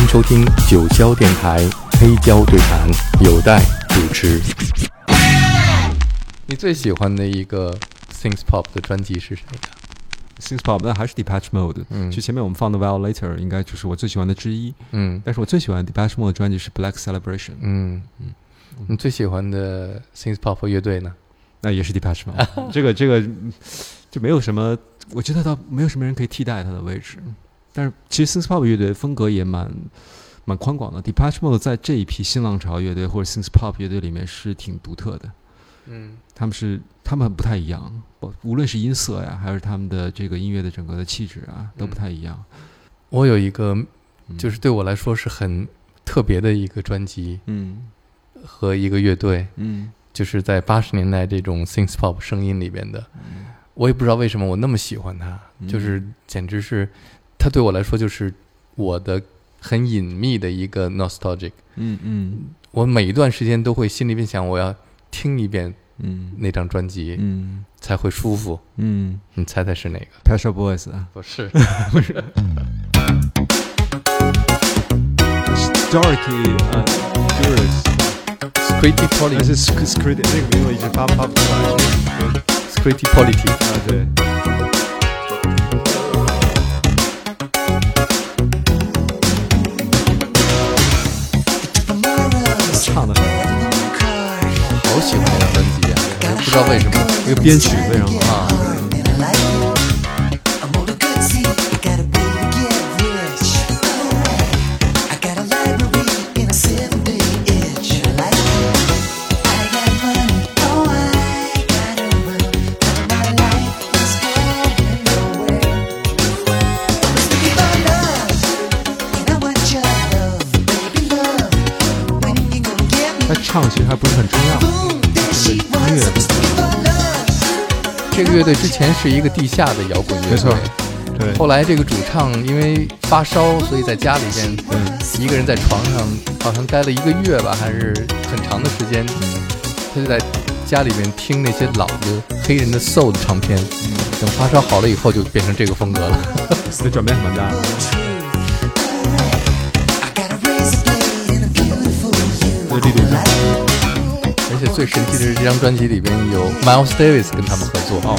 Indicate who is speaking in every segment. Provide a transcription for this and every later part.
Speaker 1: 迎收听九霄电台黑胶对谈，有待主持。你最喜欢的一个 Things Pop 的专辑是谁的
Speaker 2: ？Synth Pop，那还是 Depeche Mode。
Speaker 1: 嗯
Speaker 2: 就前面我们放的 Violator 应该就是我最喜欢的之一，
Speaker 1: 嗯
Speaker 2: 但是我最喜欢 Depeche Mode 的专辑是 Black Celebration，
Speaker 1: 嗯嗯，你最喜欢的 Things Pop 乐队呢？
Speaker 2: 那也是 Depeche Mode。这个这个嗯就没有什么，我觉得倒没有什么人可以替代他的位置。但是其实 Synth Pop 乐队风格也蛮蛮宽广的，Depeche Mode 在这一批新浪潮乐队或者 Synth Pop 乐队里面是挺独特的。
Speaker 1: 嗯
Speaker 2: 他们是他们不太一样，不无论是音色呀，还是他们的这个音乐的整个的气质啊，都不太一样。
Speaker 1: 我有一个，
Speaker 2: 嗯
Speaker 1: 就是对我来说是很特别的一个专辑
Speaker 2: 嗯
Speaker 1: 和一个乐队，
Speaker 2: 嗯
Speaker 1: 就是在八十年代这种 Things Pop 声音里边的。我也不知道为什么我那么喜欢它，
Speaker 2: 嗯
Speaker 1: 就是简直是，它对我来说就是我的很隐秘的一个 nostalgic。
Speaker 2: 嗯嗯
Speaker 1: 我每一段时间都会心里边想，我要听一遍
Speaker 2: 嗯
Speaker 1: 那张专辑
Speaker 2: 嗯
Speaker 1: 才会舒服。
Speaker 2: 嗯
Speaker 1: 你猜猜是哪个
Speaker 2: ？p a s h a Boys 啊
Speaker 1: 不是
Speaker 2: ，，Dorothy 呃 d u r i s
Speaker 1: Scritti
Speaker 2: 那
Speaker 1: Polity
Speaker 2: 是 Screed 那个名我已经发发不出来了。
Speaker 1: Scritti Polity。
Speaker 2: 啊，对。
Speaker 1: 那张专辑啊！我不知道为什么
Speaker 2: 那个编曲非常好。乐
Speaker 1: 队之前是一个地下的摇滚乐队，
Speaker 2: 没错对
Speaker 1: 后来这个主唱因为发烧，所以在家里边一个人在床上，好像待了一个月吧，还是很长的时间。他就在家里边听那些老的黑人的 soul 的唱片，等发烧好了以后，就变成这个风格了。
Speaker 2: 这转变还蛮大的。
Speaker 1: 而且最神奇的是，这张专辑里边有 Miles Davis 跟他们合作。哦，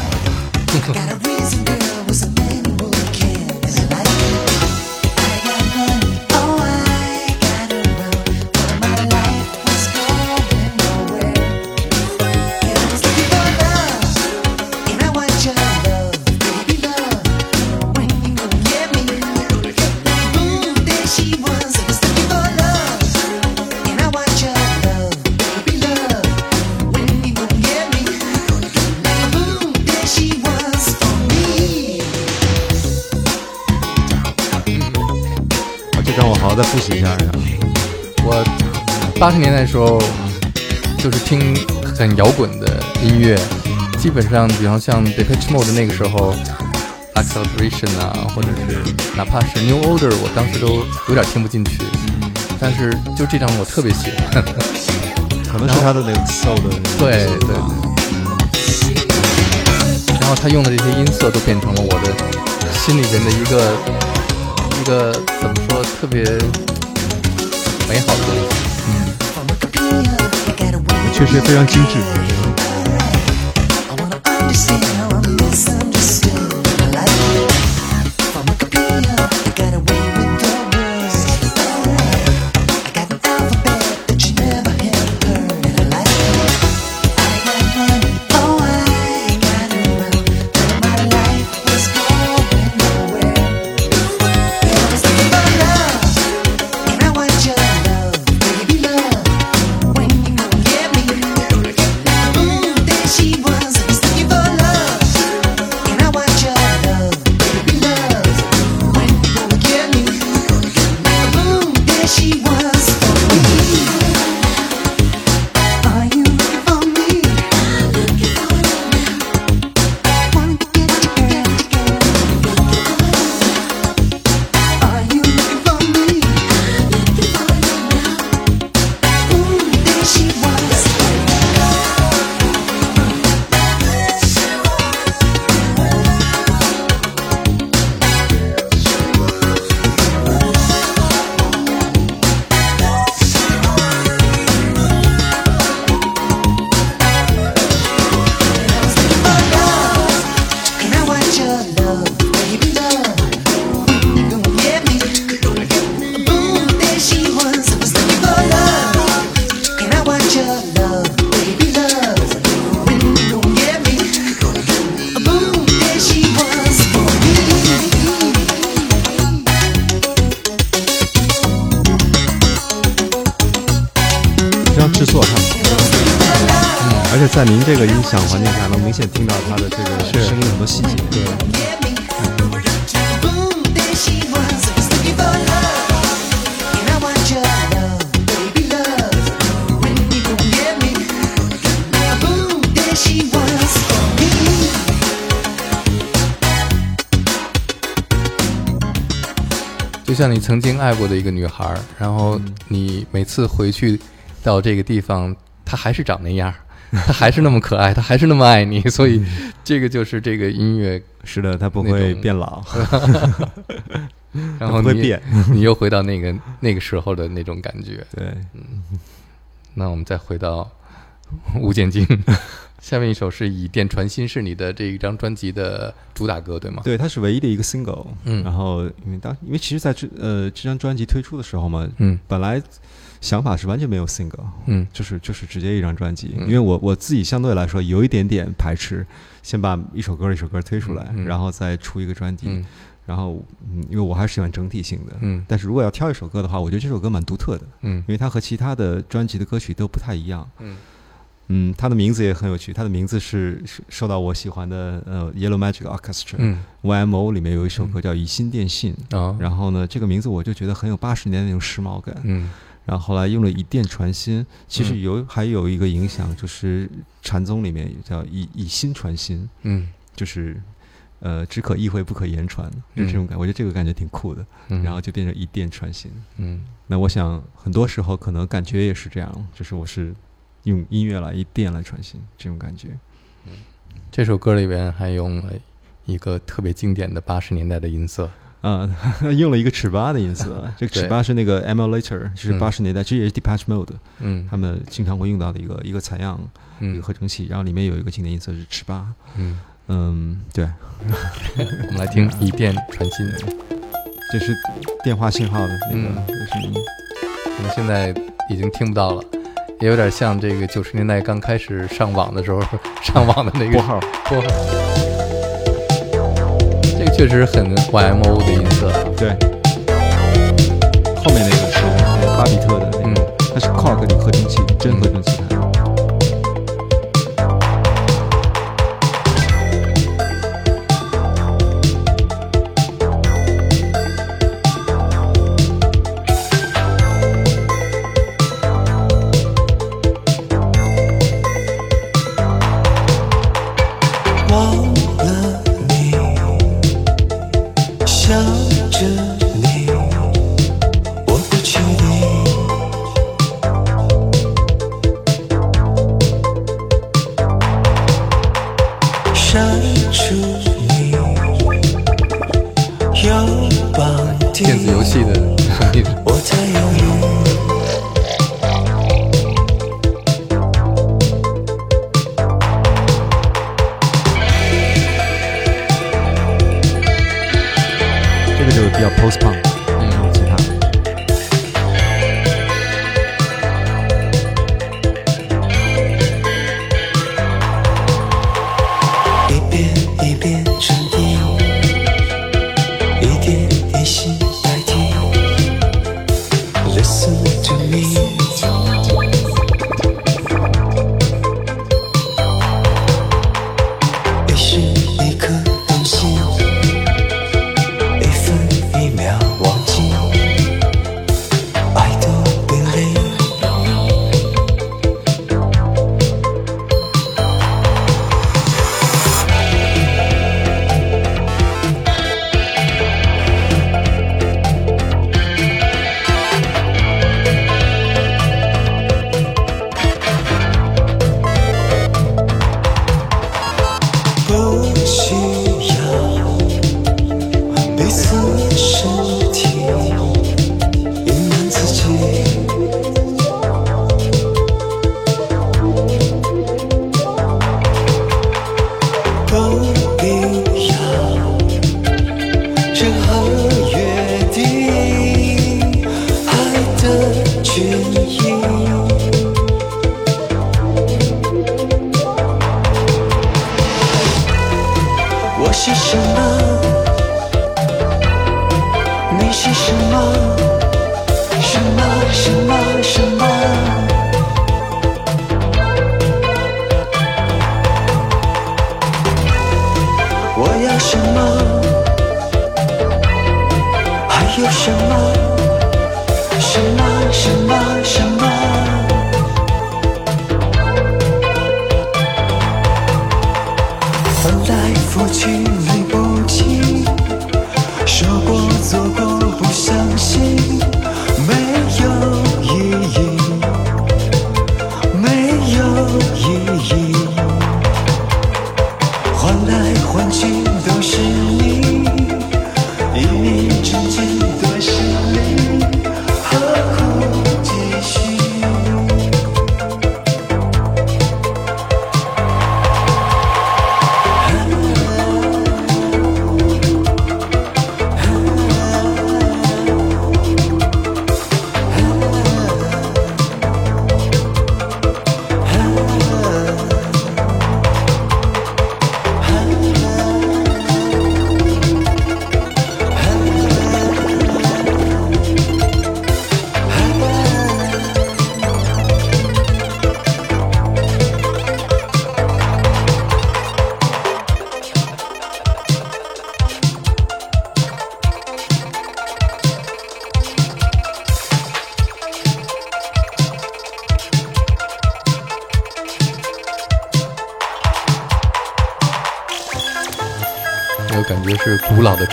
Speaker 2: 好好再复习一下。
Speaker 1: 我八十年代的时候，就是听很摇滚的音乐，基本上，比方像 Depeche Mode 那个时候，Black Celebration 啊，或者是哪怕是 New Order，我当时都有点听不进去。但是就这张我特别喜欢。
Speaker 2: 可能是他的那个 soul 的。
Speaker 1: 对对对。然后他用的这些音色都变成了我的心里边的一个一个怎么说特别美好的东西。
Speaker 2: 确实非常精致。这个音响环境下能明显听到他的这个声音，很多细节，
Speaker 1: 就像你曾经爱过的一个女孩，然后你每次回去到这个地方，她还是长那样。儿，她还是那么可爱，他还是那么爱你，所以这个就是这个音乐。
Speaker 2: 是的，他不会变老，
Speaker 1: 然后你
Speaker 2: 会变。
Speaker 1: 你又回到那个那个时候的那种感觉。
Speaker 2: 对，嗯
Speaker 1: 那我们再回到《无间境》，下面一首是以电传心，是你的这一张专辑的主打歌，对吗？
Speaker 2: 对，它是唯一的一个 single。
Speaker 1: 嗯
Speaker 2: 然后因为当因为其实在这呃这张专辑推出的时候嘛，
Speaker 1: 嗯
Speaker 2: 本来想法是完全没有 single，
Speaker 1: 嗯
Speaker 2: 就是就是直接一张专辑。
Speaker 1: 嗯
Speaker 2: 因为我我自己相对来说有一点点排斥，先把一首歌一首歌推出来，然后再出一个专辑。
Speaker 1: 嗯
Speaker 2: 然后嗯，因为我还是喜欢整体性的。
Speaker 1: 嗯
Speaker 2: 但是如果要挑一首歌的话，我觉得这首歌蛮独特的，
Speaker 1: 嗯
Speaker 2: 因为它和其他的专辑的歌曲都不太一样。
Speaker 1: 嗯
Speaker 2: 嗯，它的名字也很有趣，它的名字是是受到我喜欢的呃 Yellow Magic Orchestra、
Speaker 1: 嗯
Speaker 2: YMO 里面有一首歌叫《以心电信》，
Speaker 1: 啊，
Speaker 2: 然后呢，这个名字我就觉得很有八十年那种时髦感。
Speaker 1: 嗯
Speaker 2: 然后后来用了以电传心，其实
Speaker 1: 嗯
Speaker 2: 有、还有一个影响，就是禅宗里面有叫以以心传心，
Speaker 1: 嗯
Speaker 2: 就是呃只可意会不可言传，就这种感，我觉得这个感觉挺酷的。
Speaker 1: 嗯，
Speaker 2: 然后就变成以电传心。
Speaker 1: 嗯
Speaker 2: 那我想很多时候可能感觉也是这样，就是我是用音乐来以电来传心这种感觉。
Speaker 1: 这首歌里边还用了一个特别经典的八十年代的音色，
Speaker 2: 啊、用了一个尺八的音色，这个尺八是那个 Emulator，就是
Speaker 1: 嗯。
Speaker 2: 八十年代，其实也是 Depeche Mode
Speaker 1: 嗯。
Speaker 2: 他们经常会用到的一个一个采样一
Speaker 1: 嗯
Speaker 2: 个合成器，然后里面有一个经典音色是尺八。
Speaker 1: 嗯，
Speaker 2: 嗯，对，
Speaker 1: 我们来听以电传心。
Speaker 2: 这是电话信号的那个
Speaker 1: 嗯。
Speaker 2: 那个声音。
Speaker 1: 我们现在已经听不到了，也有点像这个九十年代刚开始上网的时候 上网的那个
Speaker 2: 拨号，
Speaker 1: 拨号。这个确实很 YMO 的音色。啊，
Speaker 2: 对，后面那个是巴比特的那
Speaker 1: 嗯。
Speaker 2: 个，它是 Korg 的合成器，真合成器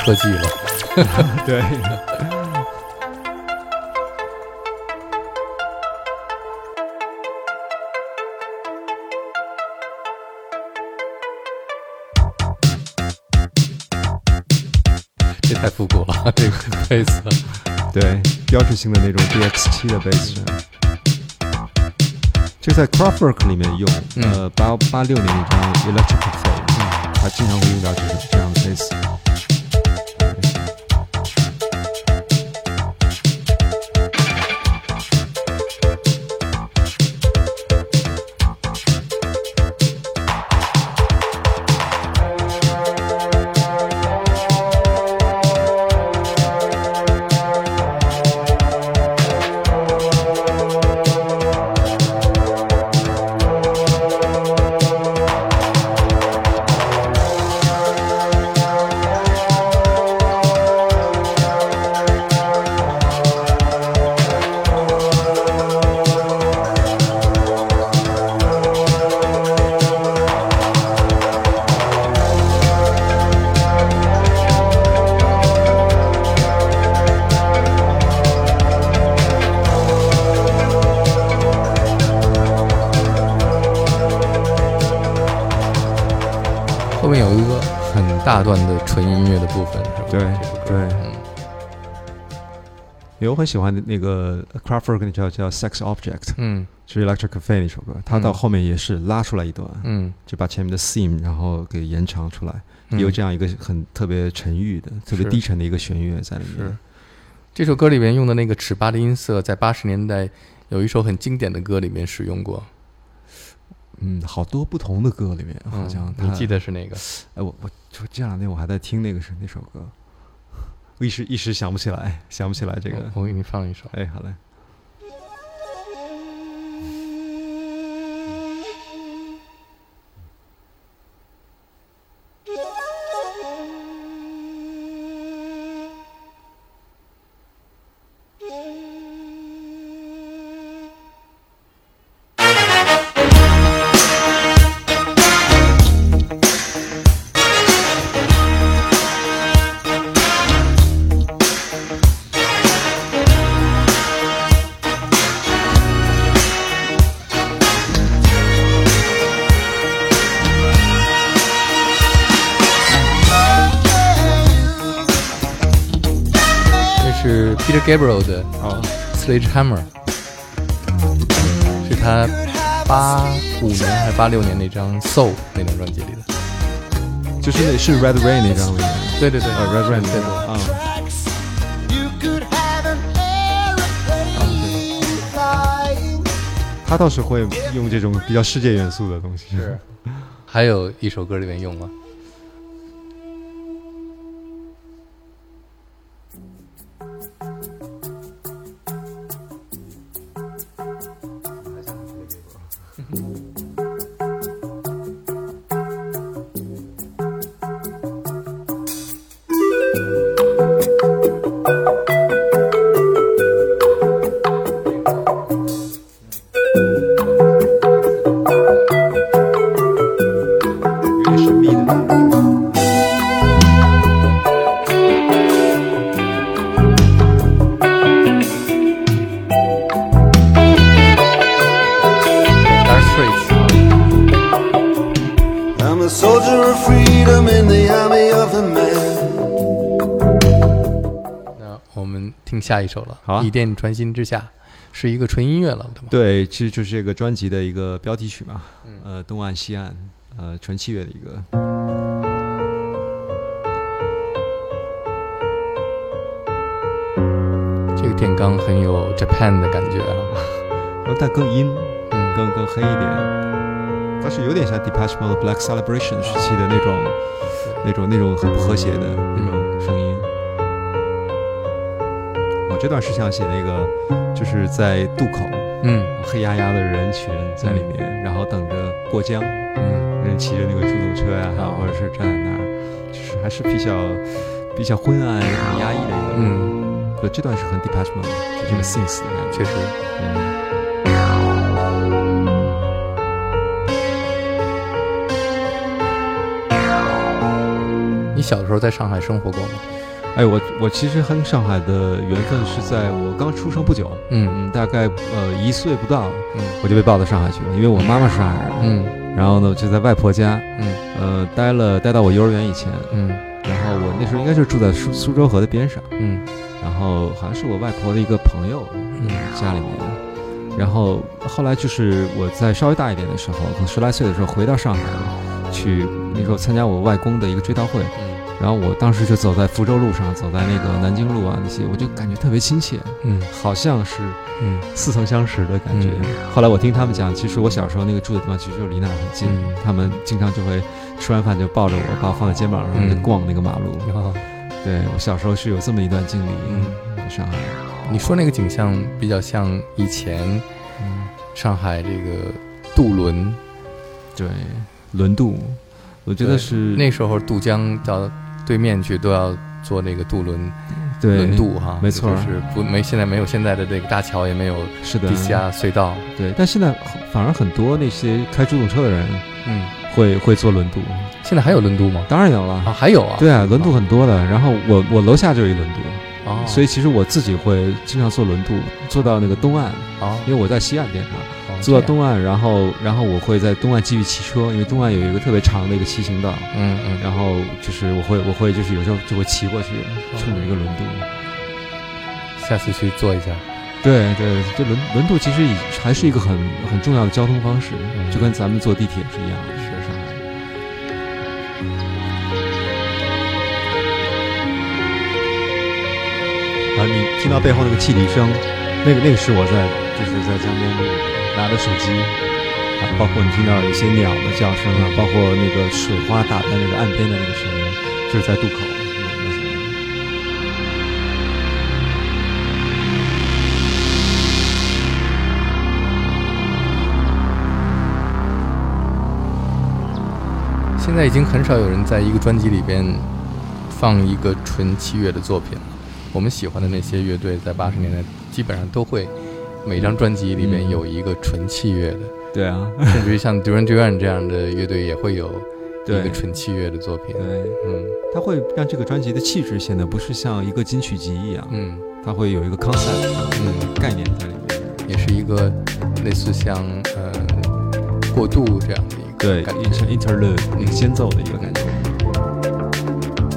Speaker 1: 科技了。
Speaker 2: 对，
Speaker 1: 这太复古了，这个贝斯。
Speaker 2: 对，标志性的那种 DX 七的贝斯声。这个在 Kraftwerk 里面用，
Speaker 1: 嗯
Speaker 2: 呃，八八六年那张 Electric Cafe，他经常会用到这种这样的贝斯。
Speaker 1: 大段的纯音乐的部分，是吧？
Speaker 2: 对
Speaker 1: 这首歌
Speaker 2: 对很喜欢的那个 Kraftwerk 那叫叫 Sex Object，
Speaker 1: 嗯
Speaker 2: 是 Electric Cafe 那首歌，他到
Speaker 1: 嗯
Speaker 2: 后面也是拉出来一段，
Speaker 1: 嗯
Speaker 2: 就把前面的 theme 然后给延长出来，
Speaker 1: 嗯，
Speaker 2: 有这样一个很特别沉郁的、特别低沉的一个弦乐在里
Speaker 1: 是
Speaker 2: 面。
Speaker 1: 这首歌里面用的那个尺八的音色，在八十年代有一首很经典的歌里面使用过，
Speaker 2: 嗯，好多不同的歌里面，好像
Speaker 1: 嗯你记？得是哪个？
Speaker 2: 哎，我我就这两天我还在听那个是那首歌，我一时一时想不起来，想不起来这个。
Speaker 1: 我我给你放一首。
Speaker 2: 哎，好嘞。
Speaker 1: Gabriel 的啊、
Speaker 2: 哦、
Speaker 1: ，Sledgehammer，是他八五年还是八六年那张 Soul 那张专辑里的，
Speaker 2: 就是那是 Red Rain 那张里面，
Speaker 1: 对对对
Speaker 2: ，Red Rain
Speaker 1: 对对。
Speaker 2: 啊。他倒是会用这种比较世界元素的东西，
Speaker 1: 是。还有一首歌里面用吗？下一首了。
Speaker 2: 好啊
Speaker 1: 以电传心之下，是一个纯音乐了，对吗？
Speaker 2: 对，其实就是这个专辑的一个标题曲嘛，
Speaker 1: 嗯
Speaker 2: 呃，东岸西岸，呃，纯器乐的一个。
Speaker 1: 这个电钢很有 Japan 的感觉啊。
Speaker 2: 然后但更阴，
Speaker 1: 嗯，
Speaker 2: 更更黑一点，但是有点像 Depeche Mode Black Celebration 时期的那种、那种、那种很不和谐的那种这段是想写那个，就是在渡口，
Speaker 1: 嗯
Speaker 2: 黑压压的人群在里面，然后等着过江，
Speaker 1: 嗯
Speaker 2: 人骑着那个出租车呀、
Speaker 1: 哦
Speaker 2: 或者是站在那儿，就是还是比较比较昏暗、很压抑的一个。
Speaker 1: 嗯，
Speaker 2: 对，这段是很 Mode，就这个 synth 的感觉。
Speaker 1: 确实。
Speaker 2: 嗯。
Speaker 1: 你小的时候在上海生活过吗？
Speaker 2: 哎，我我其实和上海的缘分是在我刚出生不久，
Speaker 1: 嗯。
Speaker 2: 嗯，大概呃一岁不到，
Speaker 1: 嗯。
Speaker 2: 我就被抱到上海去了，因为我妈妈是上海人，
Speaker 1: 嗯。
Speaker 2: 然后呢就在外婆家，
Speaker 1: 嗯。
Speaker 2: 呃，待了待到我幼儿园以前，
Speaker 1: 嗯。
Speaker 2: 然后我那时候应该是住在苏苏州河的边上，
Speaker 1: 嗯。
Speaker 2: 然后好像是我外婆的一个朋友
Speaker 1: 嗯。
Speaker 2: 家里面，然后后来就是我在稍微大一点的时候，可能十来岁的时候回到上海去，那时候参加我外公的一个追悼会，
Speaker 1: 嗯
Speaker 2: 然后我当时就走在福州路上，走在那个南京路啊那些，我就感觉特别亲切，
Speaker 1: 嗯。
Speaker 2: 好像是
Speaker 1: 嗯。
Speaker 2: 似曾相识的感觉。
Speaker 1: 嗯。
Speaker 2: 后来我听他们讲，其实我小时候那个住的地方其实就离那儿很近，
Speaker 1: 嗯。
Speaker 2: 他们经常就会吃完饭就抱着我，把我放在肩膀上
Speaker 1: 嗯
Speaker 2: 就逛那个马路。
Speaker 1: 啊，
Speaker 2: 对我小时候是有这么一段经历，
Speaker 1: 嗯。
Speaker 2: 在上海。
Speaker 1: 你说那个景象比较像以前
Speaker 2: 嗯，
Speaker 1: 上海这个渡轮，
Speaker 2: 对，轮渡，我觉得是
Speaker 1: 那时候渡江到对面去都要坐那个渡轮
Speaker 2: 对
Speaker 1: 轮渡哈，
Speaker 2: 没错。
Speaker 1: 就是不没现在没有现在的这个大桥，也没有
Speaker 2: 是的。
Speaker 1: 地下隧道，
Speaker 2: 对，但现在反而很多那些开出租车的人
Speaker 1: 嗯，
Speaker 2: 会会坐轮渡，
Speaker 1: 现在还有轮渡吗？
Speaker 2: 当然有了。
Speaker 1: 啊，还有啊，
Speaker 2: 对啊，轮渡很多的。然后我我楼下就有一轮渡，
Speaker 1: 哦，
Speaker 2: 所以其实我自己会经常坐轮渡，坐到那个东岸，
Speaker 1: 哦，
Speaker 2: 因为我在西岸边上，
Speaker 1: 哦
Speaker 2: 坐到，东岸，然后然后我会在东岸继续骑车，因为东岸有一个特别长的一个骑行道，
Speaker 1: 嗯嗯，
Speaker 2: 然后就是我会我会就是有时候就会骑过去，冲着一个轮渡。
Speaker 1: 下次去坐一下，
Speaker 2: 对对，这轮轮渡其实已还是一个很很重要的交通方式，
Speaker 1: 嗯
Speaker 2: 就跟咱们坐地铁是一样的。
Speaker 1: 是
Speaker 2: 上海。啊，你听到背后那个汽笛声，那个那个是我在就是在江边拿着手机，啊，包括你听到一些鸟的叫声啊，包括那个水花打在那个岸边的那个声音，就是在渡口。
Speaker 1: 现在已经很少有人在一个专辑里边放一个纯器乐的作品了。我们喜欢的那些乐队，在八十年代基本上都会每张专辑里边
Speaker 2: 嗯
Speaker 1: 有一个纯器乐的，
Speaker 2: 对啊，
Speaker 1: 甚至于像 Duran Duran 这样的乐队也会有一个纯器乐的作品。
Speaker 2: 对，
Speaker 1: 嗯
Speaker 2: 它会让这个专辑的气质显得不是像一个金曲集一样，
Speaker 1: 嗯
Speaker 2: 它会有一个 concept，
Speaker 1: 嗯，
Speaker 2: 概念在里面。
Speaker 1: 也是一个类似像呃过渡这样的一个
Speaker 2: 对，
Speaker 1: 感
Speaker 2: 像
Speaker 1: 觉。
Speaker 2: interlude 那个先奏的一个感觉。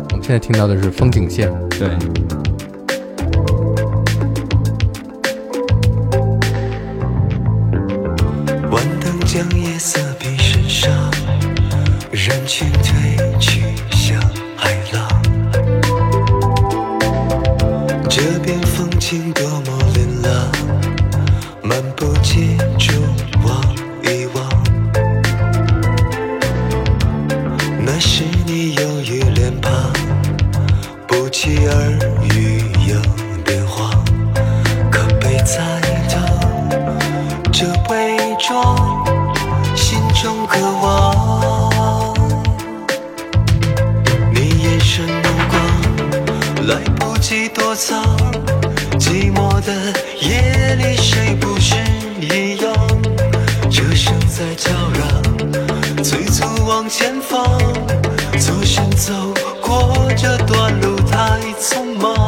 Speaker 1: 我们现在听到的是风景线。
Speaker 2: 对，
Speaker 3: listen. 前方。左身走过这段路太匆忙，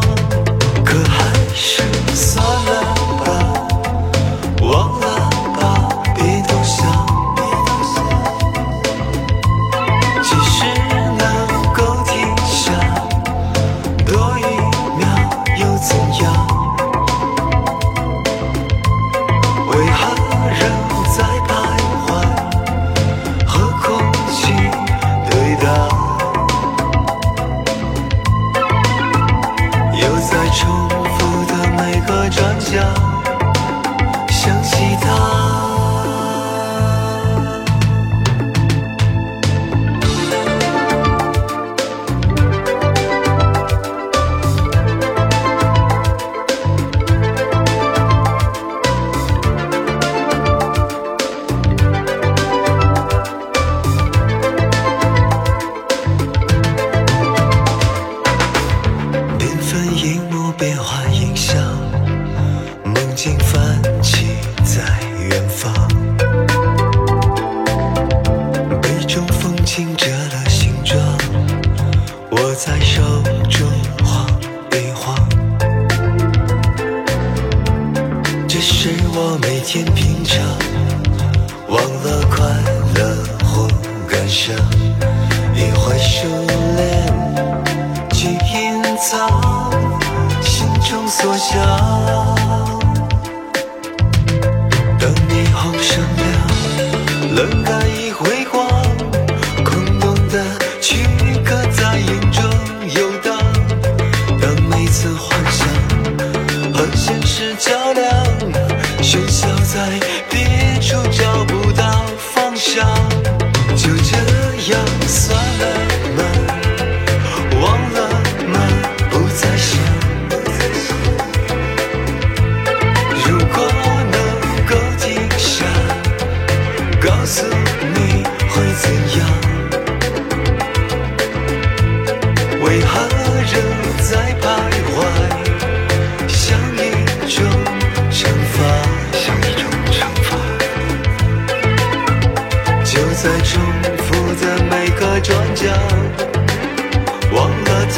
Speaker 3: 转角。忘了他。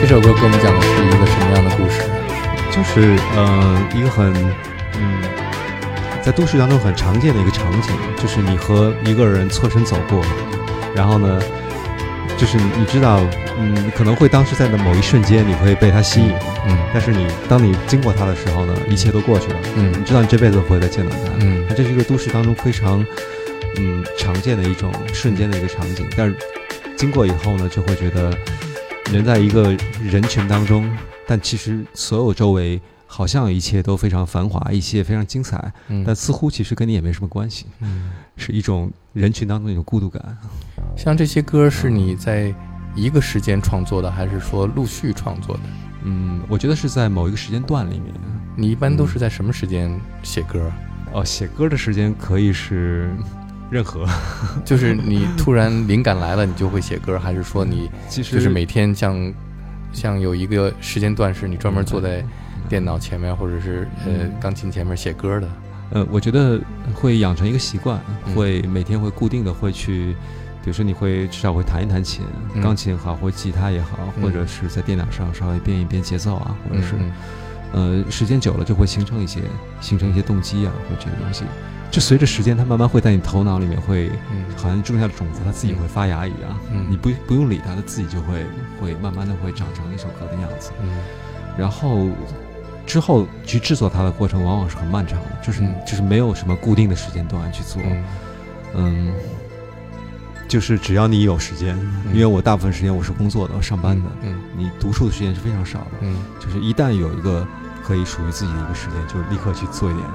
Speaker 1: 这首歌给我们讲的是一个什么样的故事？
Speaker 2: 就是呃一个很，在都市当中很常见的一个场景，就是你和一个人侧身走过，然后呢，就是你知道，嗯，可能会当时在的某一瞬间你会被他吸引，
Speaker 1: 嗯
Speaker 2: 但是你当你经过他的时候呢，一切都过去了，
Speaker 1: 嗯。
Speaker 2: 你知道你这辈子不会再见到他，
Speaker 1: 嗯。
Speaker 2: 那这是一个都市当中非常嗯常见的一种瞬间的一个场景，但是经过以后呢，就会觉得人在一个人群当中，但其实所有周围好像一切都非常繁华，一切非常精彩，
Speaker 1: 嗯
Speaker 2: 但似乎其实跟你也没什么关系，
Speaker 1: 嗯，
Speaker 2: 是一种人群当中的一种孤独感。
Speaker 1: 像这些歌是你在一个时间创作的，还是说陆续创作的？
Speaker 2: 嗯，我觉得是在某一个时间段里面，
Speaker 1: 你一般都是在什么时间写歌？
Speaker 2: 哦，写歌的时间可以是任何，
Speaker 1: 就是你突然灵感来了，你就会写歌，还是说你
Speaker 2: 其实
Speaker 1: 就是每天像像有一个时间段是你专门坐在电脑前面或者是呃
Speaker 2: 嗯。
Speaker 1: 钢琴前面写歌的？
Speaker 2: 呃，我觉得会养成一个习惯，
Speaker 1: 嗯
Speaker 2: 会每天会固定的会去，比如说你会至少会弹一弹琴，
Speaker 1: 嗯
Speaker 2: 钢琴也好，或吉他也好，
Speaker 1: 嗯
Speaker 2: 或者是在电脑上稍微编一编节奏啊，或者是、
Speaker 1: 嗯
Speaker 2: 呃时间久了就会形成一些形成一些动机啊，或者这些东西，就随着时间它慢慢会在你头脑里面会
Speaker 1: 嗯。
Speaker 2: 好像种下的种子，它自己会发芽一样，
Speaker 1: 嗯。
Speaker 2: 你不不用理它，它自己就会会慢慢的会长成一首歌的样子。
Speaker 1: 嗯。
Speaker 2: 然后之后去制作它的过程往往是很漫长的，就是、
Speaker 1: 嗯。
Speaker 2: 就是没有什么固定的时间段去做，
Speaker 1: 嗯。
Speaker 2: 嗯，就是只要你有时间，因为我大部分时间我是工作的，我上班的，
Speaker 1: 嗯
Speaker 2: 你读书的时间是非常少的，
Speaker 1: 嗯。
Speaker 2: 就是一旦有一个可以属于自己的一个时间，就立刻去做一点，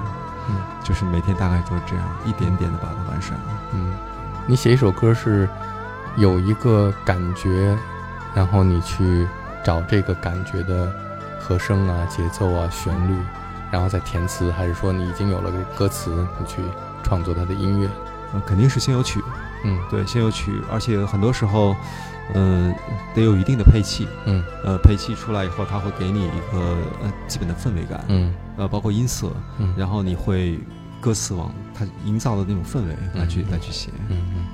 Speaker 1: 嗯。
Speaker 2: 就是每天大概就是这样一点点的把它完善。
Speaker 1: 嗯，你写一首歌是有一个感觉，然后你去找这个感觉的和声啊、节奏啊、旋律，然后再填词，还是说你已经有了个歌词，你去创作它的音乐？
Speaker 2: 呃，肯定是先有曲，
Speaker 1: 嗯。
Speaker 2: 对，先有曲，而且很多时候，嗯、得有一定的配器，
Speaker 1: 嗯。
Speaker 2: 呃，配器出来以后，它会给你一个呃基本的氛围感，
Speaker 1: 嗯。
Speaker 2: 呃，包括音色，
Speaker 1: 嗯，
Speaker 2: 然后你会歌词往它营造的那种氛围来去、
Speaker 1: 嗯。
Speaker 2: 来去写。
Speaker 1: 嗯嗯